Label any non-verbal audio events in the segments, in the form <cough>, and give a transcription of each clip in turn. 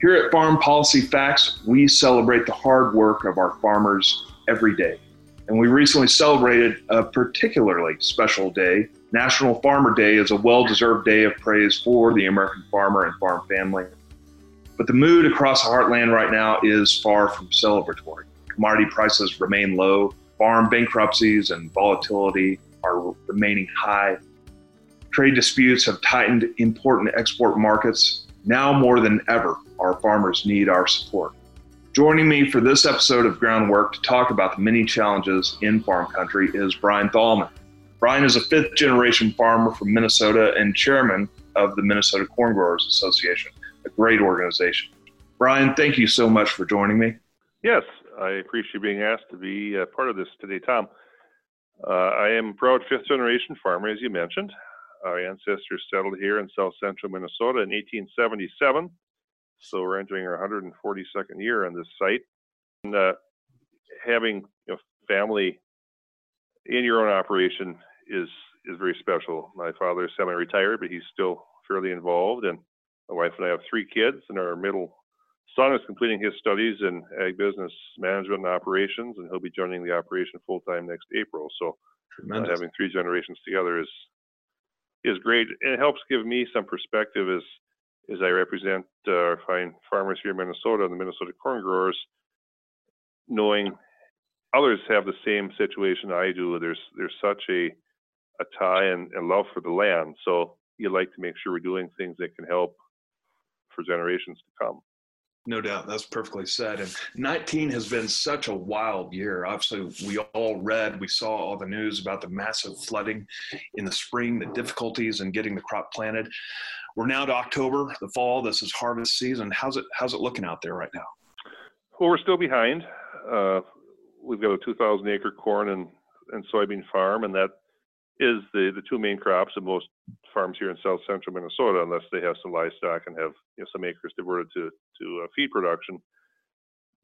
Here at Farm Policy Facts, we celebrate the hard work of our farmers every day. And we recently celebrated a particularly special day. National Farmer Day is a well deserved day of praise for the American farmer and farm family. But the mood across the heartland right now is far from celebratory. Commodity prices remain low, farm bankruptcies and volatility are remaining high. Trade disputes have tightened important export markets. Now more than ever, our farmers need our support. Joining me for this episode of Groundwork to talk about the many challenges in farm country is Brian Thalmann. Brian is a fifth generation farmer from Minnesota and chairman of the Minnesota Corn Growers Association, a great organization. Brian, thank you so much for joining me. Yes, I appreciate being asked to be a part of this today, Tom. Uh, I am a proud fifth generation farmer, as you mentioned. Our ancestors settled here in south central Minnesota in 1877 so we're entering our 142nd year on this site. And uh, having you know, family in your own operation is is very special. My father is semi-retired, but he's still fairly involved. And my wife and I have three kids, and our middle son is completing his studies in ag business management and operations, and he'll be joining the operation full time next April. So uh, having three generations together is is great. And it helps give me some perspective as as I represent uh, fine farmers here in Minnesota and the Minnesota corn growers, knowing others have the same situation I do. There's there's such a a tie and, and love for the land. So you like to make sure we're doing things that can help for generations to come. No doubt. That's perfectly said. And 19 has been such a wild year. Obviously, we all read, we saw all the news about the massive flooding in the spring, the difficulties in getting the crop planted. We're now to October, the fall. This is harvest season. How's it how's it looking out there right now? Well, we're still behind. Uh, we've got a 2,000 acre corn and, and soybean farm, and that is the, the two main crops of most farms here in south central Minnesota, unless they have some livestock and have you know, some acres devoted to, to uh, feed production.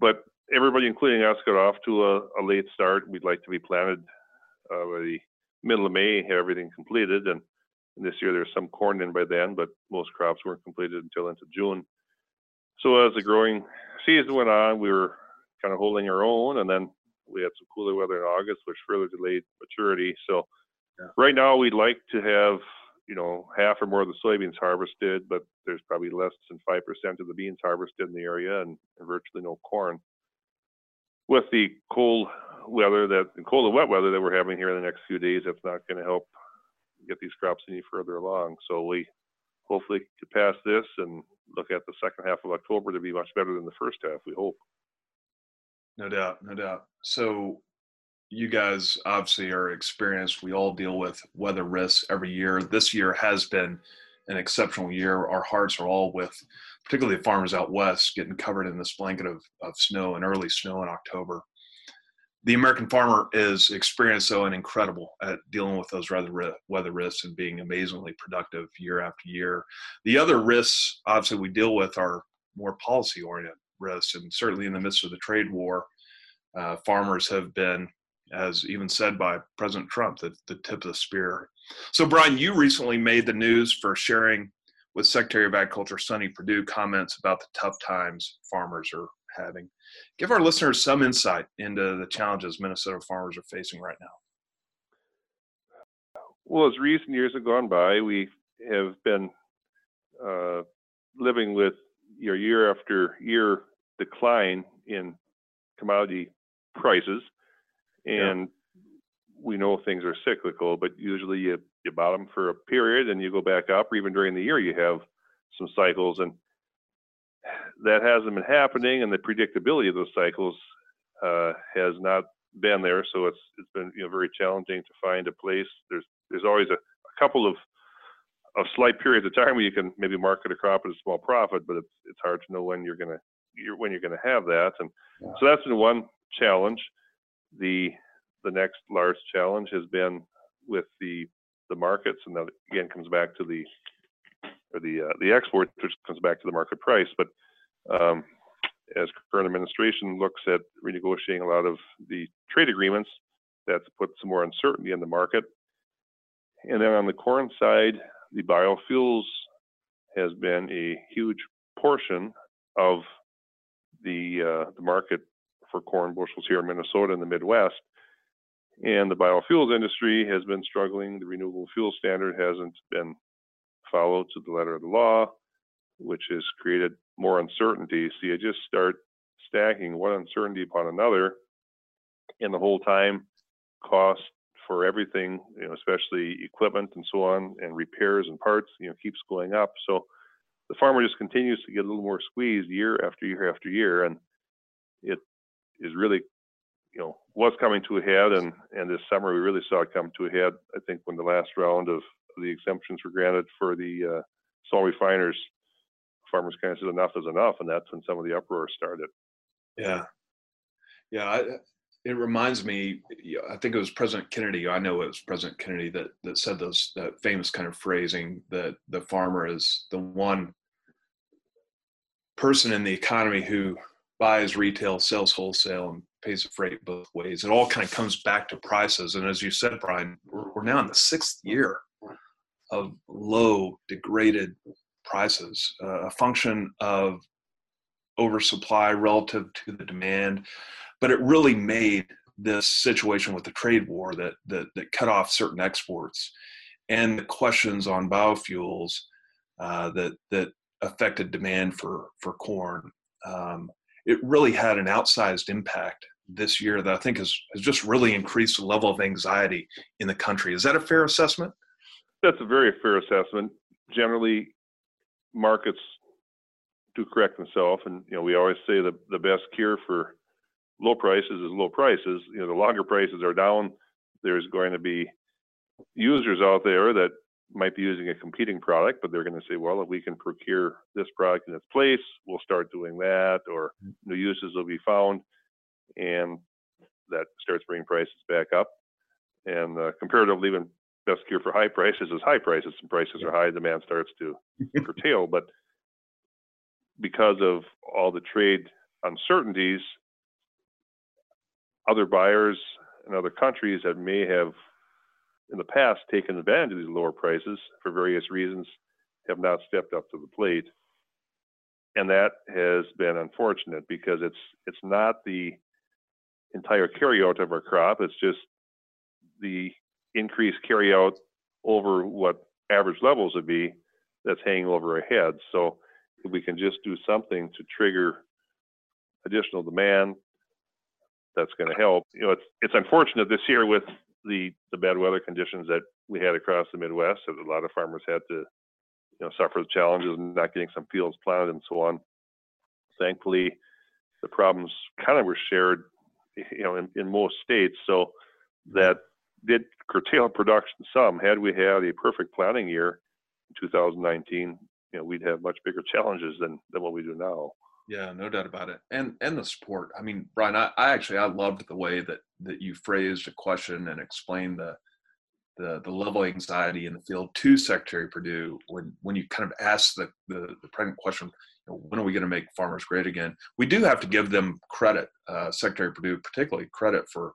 But everybody, including us, got off to a, a late start. We'd like to be planted uh, by the middle of May, have everything completed. And, and this year there's some corn in by then, but most crops weren't completed until into June. So as the growing season went on, we were kind of holding our own, and then we had some cooler weather in August, which further delayed maturity. So yeah. Right now, we'd like to have you know half or more of the soybeans harvested, but there's probably less than five percent of the beans harvested in the area, and, and virtually no corn. With the cold weather that the cold and wet weather that we're having here in the next few days, that's not going to help get these crops any further along. So we hopefully could pass this and look at the second half of October to be much better than the first half. We hope. No doubt, no doubt. So you guys obviously are experienced. We all deal with weather risks every year. This year has been an exceptional year. Our hearts are all with, particularly the farmers out west, getting covered in this blanket of, of snow and early snow in October. The American farmer is experienced though and incredible at dealing with those weather weather risks and being amazingly productive year after year. The other risks, obviously, we deal with are more policy oriented risks, and certainly in the midst of the trade war, uh, farmers have been as even said by President Trump, the, the tip of the spear. So, Brian, you recently made the news for sharing with Secretary of Agriculture Sonny Perdue comments about the tough times farmers are having. Give our listeners some insight into the challenges Minnesota farmers are facing right now. Well, as recent years have gone by, we have been uh, living with your year after year decline in commodity prices and yeah. we know things are cyclical, but usually you you bottom for a period and you go back up, or even during the year you have some cycles, and that hasn't been happening, and the predictability of those cycles uh, has not been there. So it's it's been you know very challenging to find a place. There's there's always a, a couple of of slight periods of time where you can maybe market a crop at a small profit, but it's it's hard to know when you're gonna you're, when you're gonna have that, and yeah. so that's been one challenge the the next large challenge has been with the the markets, and that again comes back to the or the uh, the export, which comes back to the market price. But um, as current administration looks at renegotiating a lot of the trade agreements, that's put some more uncertainty in the market. And then on the corn side, the biofuels has been a huge portion of the uh, the market for corn bushels here in Minnesota and the Midwest. And the biofuels industry has been struggling. The renewable fuel standard hasn't been followed to the letter of the law, which has created more uncertainty. So you just start stacking one uncertainty upon another, and the whole time cost for everything, you know, especially equipment and so on, and repairs and parts, you know, keeps going up. So the farmer just continues to get a little more squeezed year after year after year, and it is really, you know, was coming to a head. And and this summer we really saw it come to a head. I think when the last round of the exemptions were granted for the uh, refiners, farmers kind of said enough is enough, and that's when some of the uproar started. Yeah, yeah. I, it reminds me. I think it was President Kennedy. I know it was President Kennedy that that said those that famous kind of phrasing that the farmer is the one person in the economy who buys retail, sells wholesale, and pays freight both ways. It all kind of comes back to prices. And as you said, Brian, we're, we're now in the sixth year of low, degraded prices, uh, a function of oversupply relative to the demand. But it really made this situation with the trade war that, that, that cut off certain exports and the questions on biofuels uh, that, that affected demand for, for corn. Um, it really had an outsized impact this year that I think has, has just really increased the level of anxiety in the country. Is that a fair assessment? That's a very fair assessment. Generally, markets do correct themselves, and you know we always say the the best cure for low prices is low prices. You know, the longer prices are down, there's going to be users out there that might be using a competing product, but they're going to say, well, if we can procure this product in its place, we'll start doing that, or mm-hmm. new uses will be found, and that starts bringing prices back up. And uh, comparatively, even best cure for high prices is high prices. and prices are high, demand starts to <laughs> curtail. But because of all the trade uncertainties, other buyers in other countries that may have in the past taken advantage of these lower prices for various reasons have not stepped up to the plate. And that has been unfortunate because it's it's not the entire carryout of our crop, it's just the increased carryout over what average levels would be that's hanging over our heads. So if we can just do something to trigger additional demand, that's going to help. You know, it's it's unfortunate this year with the the bad weather conditions that we had across the Midwest, that a lot of farmers had to, you know, suffer the challenges of not getting some fields planted and so on. Thankfully, the problems kind of were shared, you know, in, in most states. So mm-hmm. that did curtail production some. Had we had a perfect planting year in 2019, you know, we'd have much bigger <laughs> challenges than than what we do now. Yeah, no doubt about it. And and the support. I mean, Brian, I, I actually I loved the way that that you phrased a question and explained the the the level of anxiety in the field to Secretary Perdue when when you kind of asked the the, the pregnant question, when are we going to make farmers great again? We do have to give them credit, uh, Secretary Perdue particularly credit for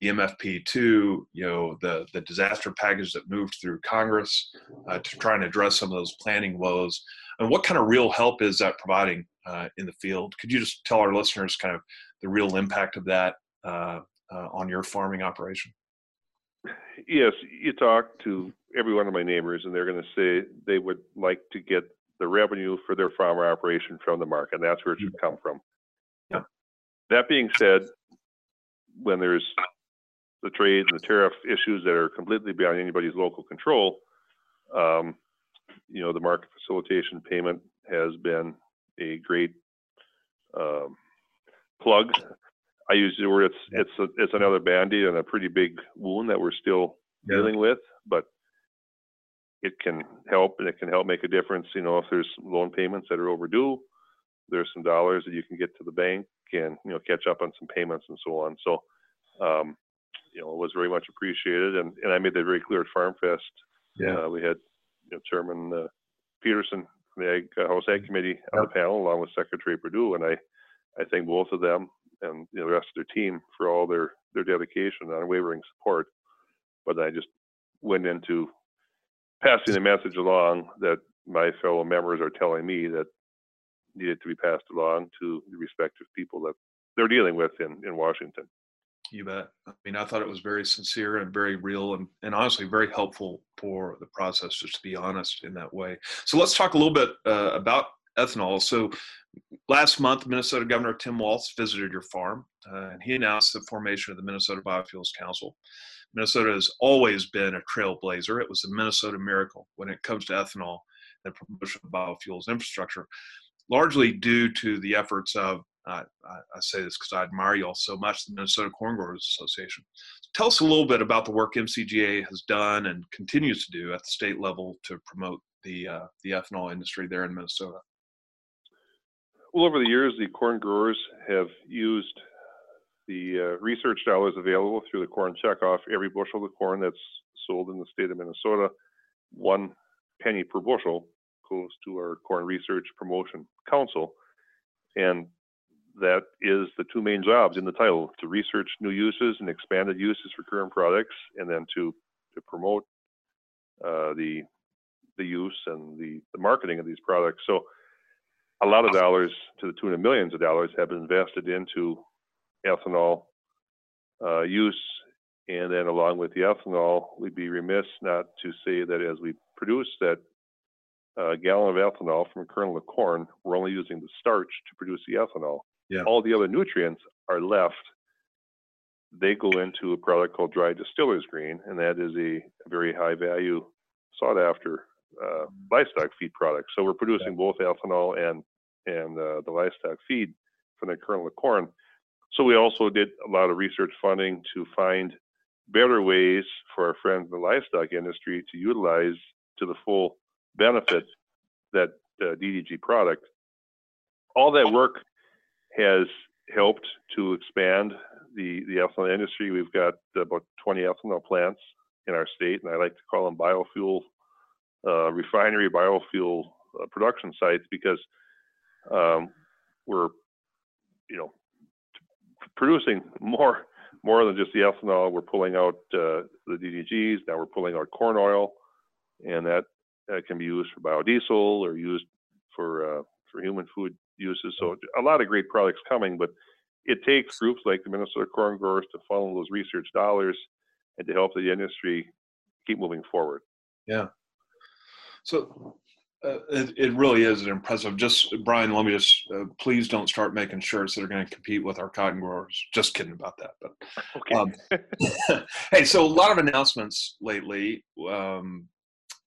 the MFP2, you know, the the disaster package that moved through Congress uh, to try and address some of those planning woes. And what kind of real help is that providing uh, in the field? Could you just tell our listeners kind of the real impact of that uh, uh on your farming operation? Yes, you talk to every one of my neighbors, and they're going to say they would like to get the revenue for their farmer operation from the market. And that's where it should come from. Yeah. That being said, when there's the trade and the tariff issues that are completely beyond anybody's local control, um, you know, the market facilitation payment has been a great um, plug. I use the word it's it's a, it's another band-aid and a pretty big wound that we're still yeah. dealing with, but it can help and it can help make a difference. You know, if there's loan payments that are overdue, there's some dollars that you can get to the bank and you know catch up on some payments and so on. So um, you know, it was very much appreciated. And, and I made that very clear at Farm Fest. Yeah. Uh, we had you know, Chairman uh, Peterson from the Ag, uh, House Ag Committee on the panel, along with Secretary Perdue, and I, I thank both of them and you know, the rest of their team for all their their dedication and unwavering support. But I just went into passing the message along that my fellow members are telling me that needed to be passed along to the respective people that they're dealing with in, in Washington. You bet. I mean, I thought it was very sincere and very real and, and honestly very helpful for the process, just to be honest in that way. So let's talk a little bit uh, about ethanol. So last month, Minnesota Governor Tim Walz visited your farm uh, and he announced the formation of the Minnesota Biofuels Council. Minnesota has always been a trailblazer. It was a Minnesota miracle when it comes to ethanol and promotion of biofuels infrastructure, largely due to the efforts of I, I, say this because I admire you all so much, the Minnesota Corn Growers Association. Tell us a little bit about the work MCGA has done and continues to do at the state level to promote the uh, the ethanol industry there in Minnesota. Well, over the years, the corn growers have used the uh, research dollars available through the corn checkoff. Every bushel of corn that's sold in the state of Minnesota, one penny per bushel goes to our Corn Research Promotion Council. And that is the two main jobs in the title to research new uses and expanded uses for current products, and then to, to promote uh, the, the use and the, the marketing of these products. So, a lot of dollars, to the tune of millions of dollars, have been invested into ethanol uh, use. And then, along with the ethanol, we'd be remiss not to say that as we produce that uh, gallon of ethanol from a kernel of corn, we're only using the starch to produce the ethanol. Yeah. All the other nutrients are left. They go into a product called dry distiller's grain, and that is a, a very high value, sought after uh, livestock feed product. So we're producing yeah. both ethanol and and uh, the livestock feed from the kernel of corn. So we also did a lot of research funding to find better ways for our friends in the livestock industry to utilize to the full benefit that uh, DDG product. All that work has helped to expand the, the ethanol industry. We've got about 20 ethanol plants in our state, and I like to call them biofuel uh, refinery biofuel uh, production sites because um, we're, you know, producing more more than just the ethanol. We're pulling out uh, the DDGs. Now we're pulling out corn oil, and that can be used for biodiesel or used for uh, for human food uses. So a lot of great products coming, but it takes groups like the Minnesota Corn Growers to funnel those research dollars and to help the industry keep moving forward. Yeah. So uh, it, it really is an impressive. Just Brian, let me just uh, please don't start making shirts that are going to compete with our cotton growers. Just kidding about that. But okay. Um, <laughs> hey, so a lot of announcements lately, um,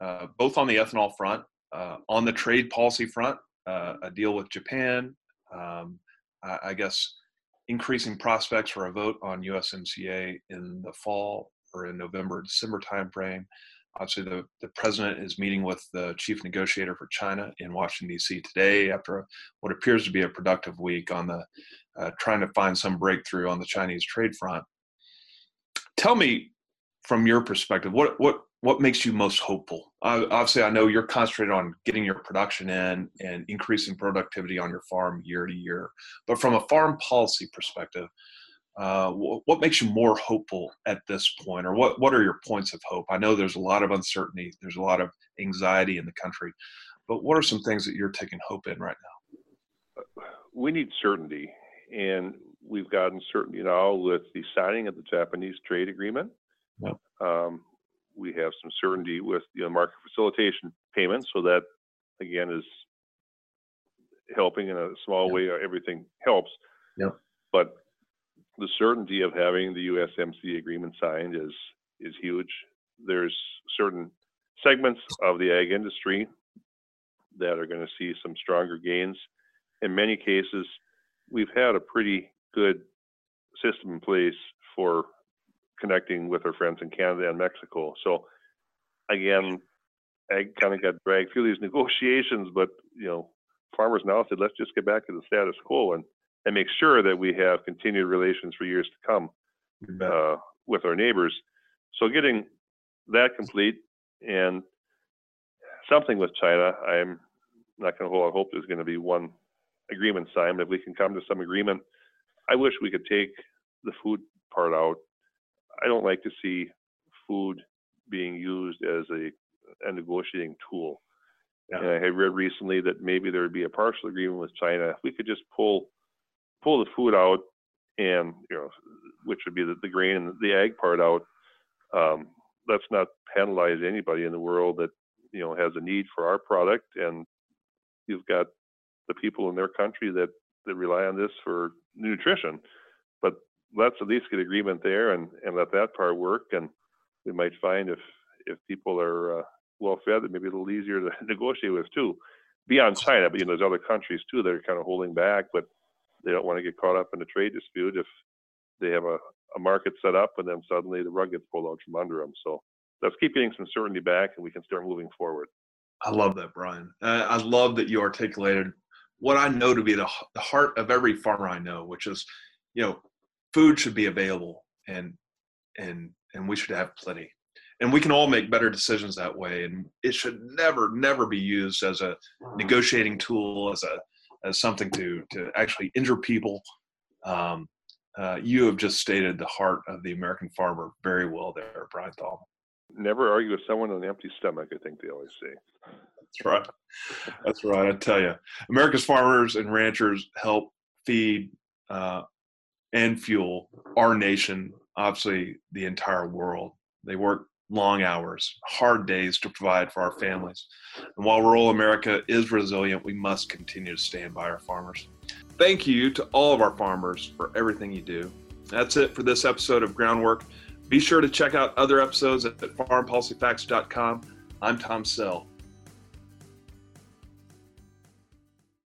uh, both on the ethanol front, uh, on the trade policy front uh, a deal with Japan. Um, I, I, guess increasing prospects for a vote on USMCA in the fall or in November, December timeframe. Obviously, the, the president is meeting with the chief negotiator for China in Washington, D.C. today after what appears to be a productive week on the uh, trying to find some breakthrough on the Chinese trade front. Tell me, from your perspective, what, what what makes you most hopeful? Uh, obviously, I know you're concentrated on getting your production in and increasing productivity on your farm year to year. But from a farm policy perspective, uh, what makes you more hopeful at this point, or what what are your points of hope? I know there's a lot of uncertainty, there's a lot of anxiety in the country, but what are some things that you're taking hope in right now? We need certainty, and we've gotten certainty now with the signing of the Japanese trade agreement. Yep. Um, we have some certainty with the market facilitation payments, so that again is helping in a small way. Uh, everything helps. Yep. But the certainty of having the USMCA agreement signed is is huge. There's certain segments of the ag industry that are going to see some stronger gains. In many cases, we've had a pretty good system in place for connecting with our friends in Canada and Mexico. So again, ag kind of got dragged through these <laughs> negotiations, but you know, farmers now said, let's just get back to the status quo and, and make sure that we have continued relations for years to come uh, with our neighbors. So getting that complete and something with China, I'm not going to hold out hope there's going to be one agreement signed. If we can come to some agreement, I wish we could take the food part out I don't like to see food being used as a, a negotiating tool. Yeah. And I had read recently that maybe there would be a partial agreement with China if we could just pull pull the food out and you know which would be the, the grain and the ag part out. Um, let's not penalize anybody in the world that you know has a need for our product, and you've got the people in their country that that rely on this for nutrition. But let's at least get agreement there and and let that part work, and we might find if if people are uh, well fed, that maybe a little easier to <laughs> negotiate with too. Beyond China, but you know, there's other countries too that are kind of holding back, but they don't want to get caught up in a trade dispute if they have a, a market set up and then suddenly the rug gets pulled out from under them. So let's keep getting some certainty back and we can start moving forward. I love that, Brian. I love that you articulated what I know to be the, the heart of every farmer I know, which is, you know, food should be available and and and we should have plenty. And we can all make better decisions that way. And it should never, never be used as a mm-hmm. negotiating tool, as a as something to to actually injure people. Um, uh, you have just stated the heart of the American farmer very well there, Brian Thal. Never argue with someone on an empty stomach, I think they always say. That's right. That's right. I tell you, America's farmers and ranchers help feed uh, and fuel our nation, obviously the entire world. They work long hours, hard days to provide for our families. And while rural America is resilient, we must continue to stand by our farmers. Thank you to all of our farmers for everything you do. That's it for this episode of Groundwork. Be sure to check out other episodes at farmpolicyfacts.com. I'm Tom Sell.